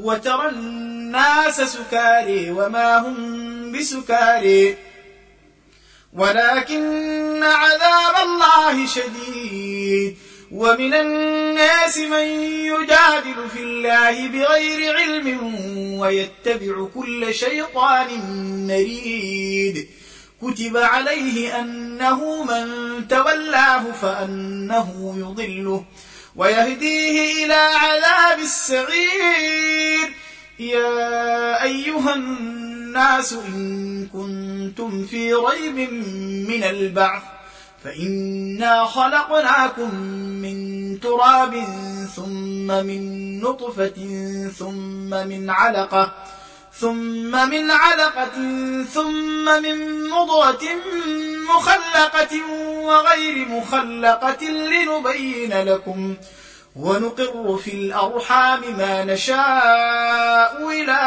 وترى الناس سكاري وما هم بسكاري. ولكن عذاب الله شديد. ومن الناس من يجادل في الله بغير علم ويتبع كل شيطان مريد. كتب عليه أنه من تولاه فأنه يضله. ويهديه إلى عذاب السعير. يا أيها الناس إن كنتم في ريب من البعث فإنا خلقناكم من تراب ثم من نطفة ثم من علقة ثم من علقة ثم من مضغة مخلقة وغير مخلقة لنبين لكم ونقر في الأرحام ما نشاء إلى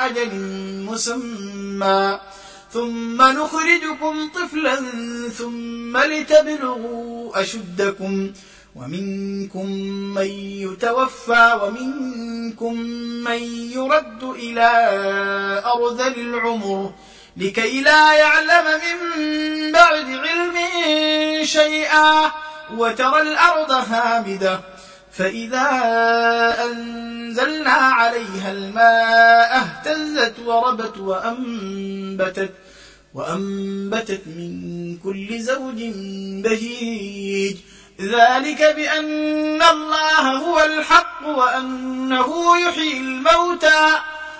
أجل مسمى. ثم نخرجكم طفلا ثم لتبلغوا أشدكم ومنكم من يتوفى ومنكم من يرد إلى أرذل العمر لكي لا يعلم من بعد علم شيئا وترى الأرض هامدة. فإذا أنزلنا عليها الماء اهتزت وربت وأنبتت وأنبتت من كل زوج بهيج. ذلك بأن الله هو الحق وأنه يحيي الموتى.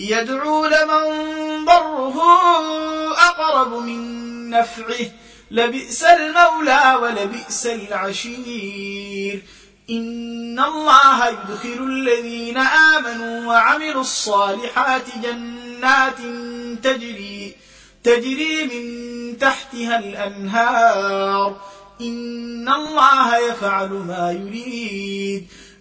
يدعو لمن ضره أقرب من نفعه. لبئس المولى ولبئس العشير. إن الله يدخل الذين آمنوا وعملوا الصالحات جنات تجري تجري من تحتها الأنهار. إن الله يفعل ما يريد.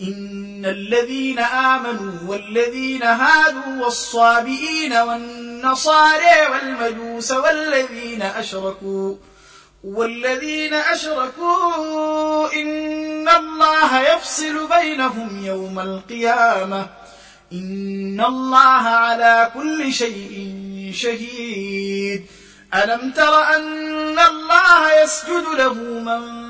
إن الذين آمنوا والذين هادوا والصابئين والنصارى والمجوس والذين أشركوا والذين أشركوا إن الله يفصل بينهم يوم القيامة. إن الله على كل شيء شهيد. ألم تر أن الله يسجد له من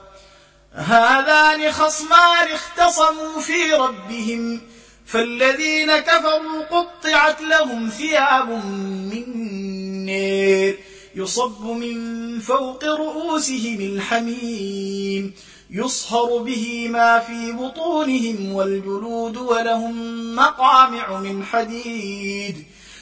هذان خصمان اختصموا في ربهم فالذين كفروا قطعت لهم ثياب من نير يصب من فوق رؤوسهم الحميم يصهر به ما في بطونهم والجلود ولهم مقامع من حديد.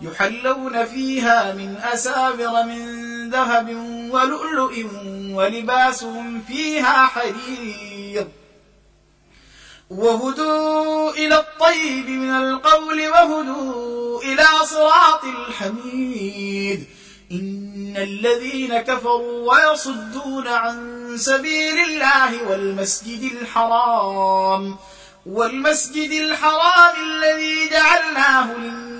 يحلون فيها من أسابر من ذهب ولؤلؤ ولباسهم فيها حرير. وهدوا إلى الطيب من القول وهدوا إلى صراط الحميد. إن الذين كفروا ويصدون عن سبيل الله والمسجد الحرام والمسجد الحرام الذي جعلناه للناس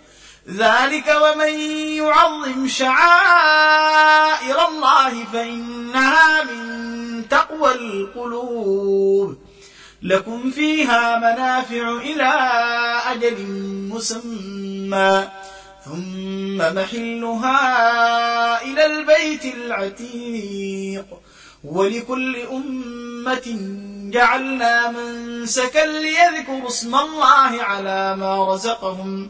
ذلك ومن يعظم شعائر الله فإنها من تقوى القلوب. لكم فيها منافع إلى أجل مسمى ثم محلها إلى البيت العتيق. ولكل أمة جعلنا منسكا ليذكروا اسم الله على ما رزقهم.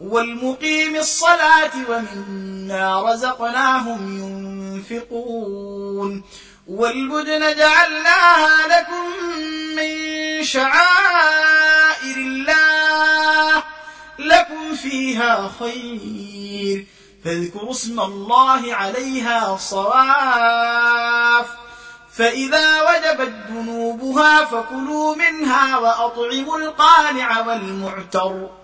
والمقيم الصلاة ومما رزقناهم ينفقون والبدن جعلناها لكم من شعائر الله لكم فيها خير. فاذكروا اسم الله عليها صواف. فإذا وجبت جنوبها فكلوا منها وأطعموا القانع والمعتر.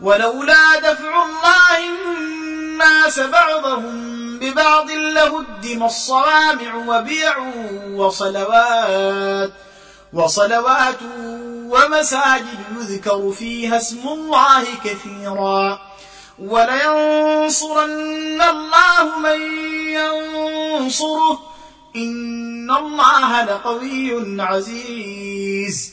ولولا دفع الله الناس بعضهم ببعض لهدم الصوامع وبيع وصلوات وصلوات ومساجد يذكر فيها اسم الله كثيرا. ولينصرن الله من ينصره. إن الله لقوي عزيز.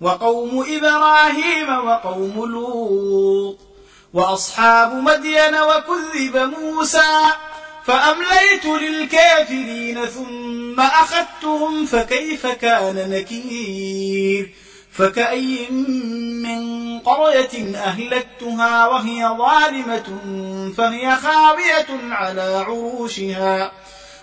وقوم إبراهيم وقوم لوط وأصحاب مدين وكذب موسى فأمليت للكافرين ثم أخذتهم فكيف كان نكير؟ فكأي من قرية أهلكتها وهي ظالمة فهي خاوية على عروشها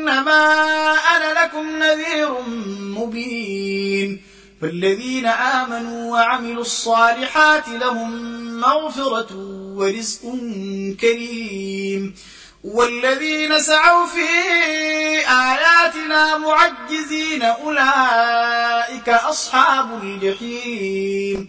إنما أنا لكم نذير مبين فالذين آمنوا وعملوا الصالحات لهم مغفرة ورزق كريم والذين سعوا في آياتنا معجزين أولئك أصحاب الجحيم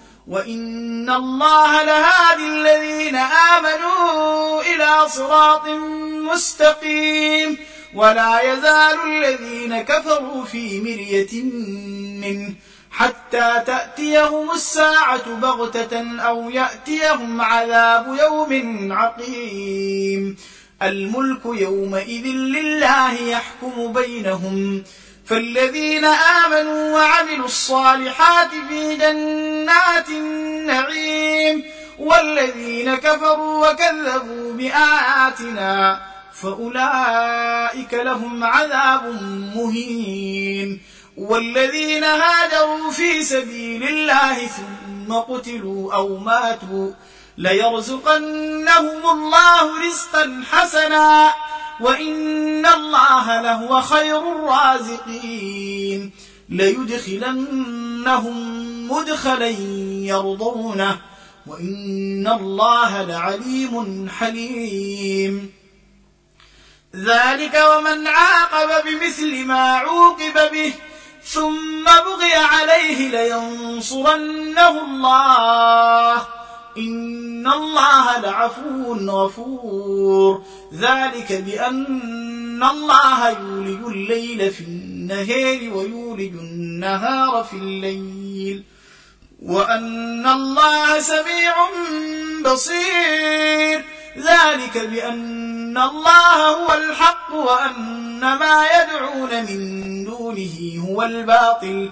وإن الله لهادي الذين آمنوا إلى صراط مستقيم ولا يزال الذين كفروا في مرية منه حتى تأتيهم الساعة بغتة أو يأتيهم عذاب يوم عقيم الملك يومئذ لله يحكم بينهم فالذين آمنوا وعملوا الصالحات في جنات النعيم والذين كفروا وكذبوا بآياتنا فأولئك لهم عذاب مهين والذين هاجروا في سبيل الله ثم قتلوا أو ماتوا ليرزقنهم الله رزقا حسنا وإن الله لهو خير الرازقين. ليدخلنهم مدخلا يرضونه وإن الله لعليم حليم. ذلك ومن عاقب بمثل ما عوقب به ثم بغي عليه لينصرنه الله. إن الله لعفو غفور. ذلك بأن الله يولج الليل في النهار ويولج النهار في الليل. وأن الله سميع بصير. ذلك بأن الله هو الحق وأن ما يدعون من دونه هو الباطل.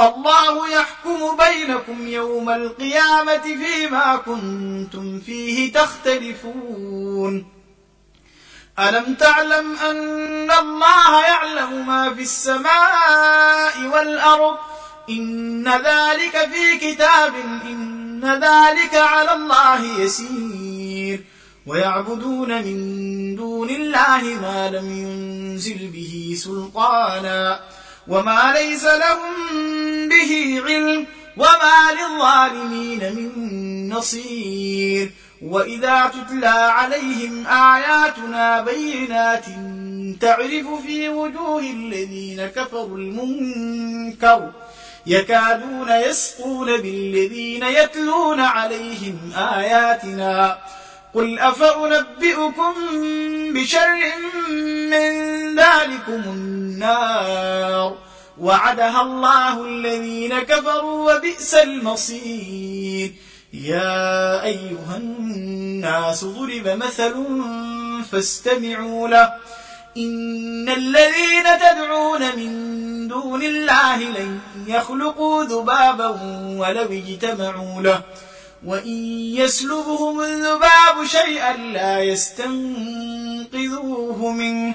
الله يحكم بينكم يوم القيامة فيما كنتم فيه تختلفون. ألم تعلم أن الله يعلم ما في السماء والأرض؟ إن ذلك في كتاب إن ذلك على الله يسير. ويعبدون من دون الله ما لم ينزل به سلطانا. وما ليس لهم به علم وما للظالمين من نصير. وإذا تتلى عليهم آياتنا بينات تعرف في وجوه الذين كفروا المنكر يكادون يسقون بالذين يتلون عليهم آياتنا. قل أفأنبئكم بشر من ذلكم النار؟ وعدها الله الذين كفروا وبئس المصير. يا أيها الناس ضرب مثل فاستمعوا له. إن الذين تدعون من دون الله لن يخلقوا ذبابا ولو اجتمعوا له. وإن يسلبهم الذباب شيئا لا يستنقذوه منه.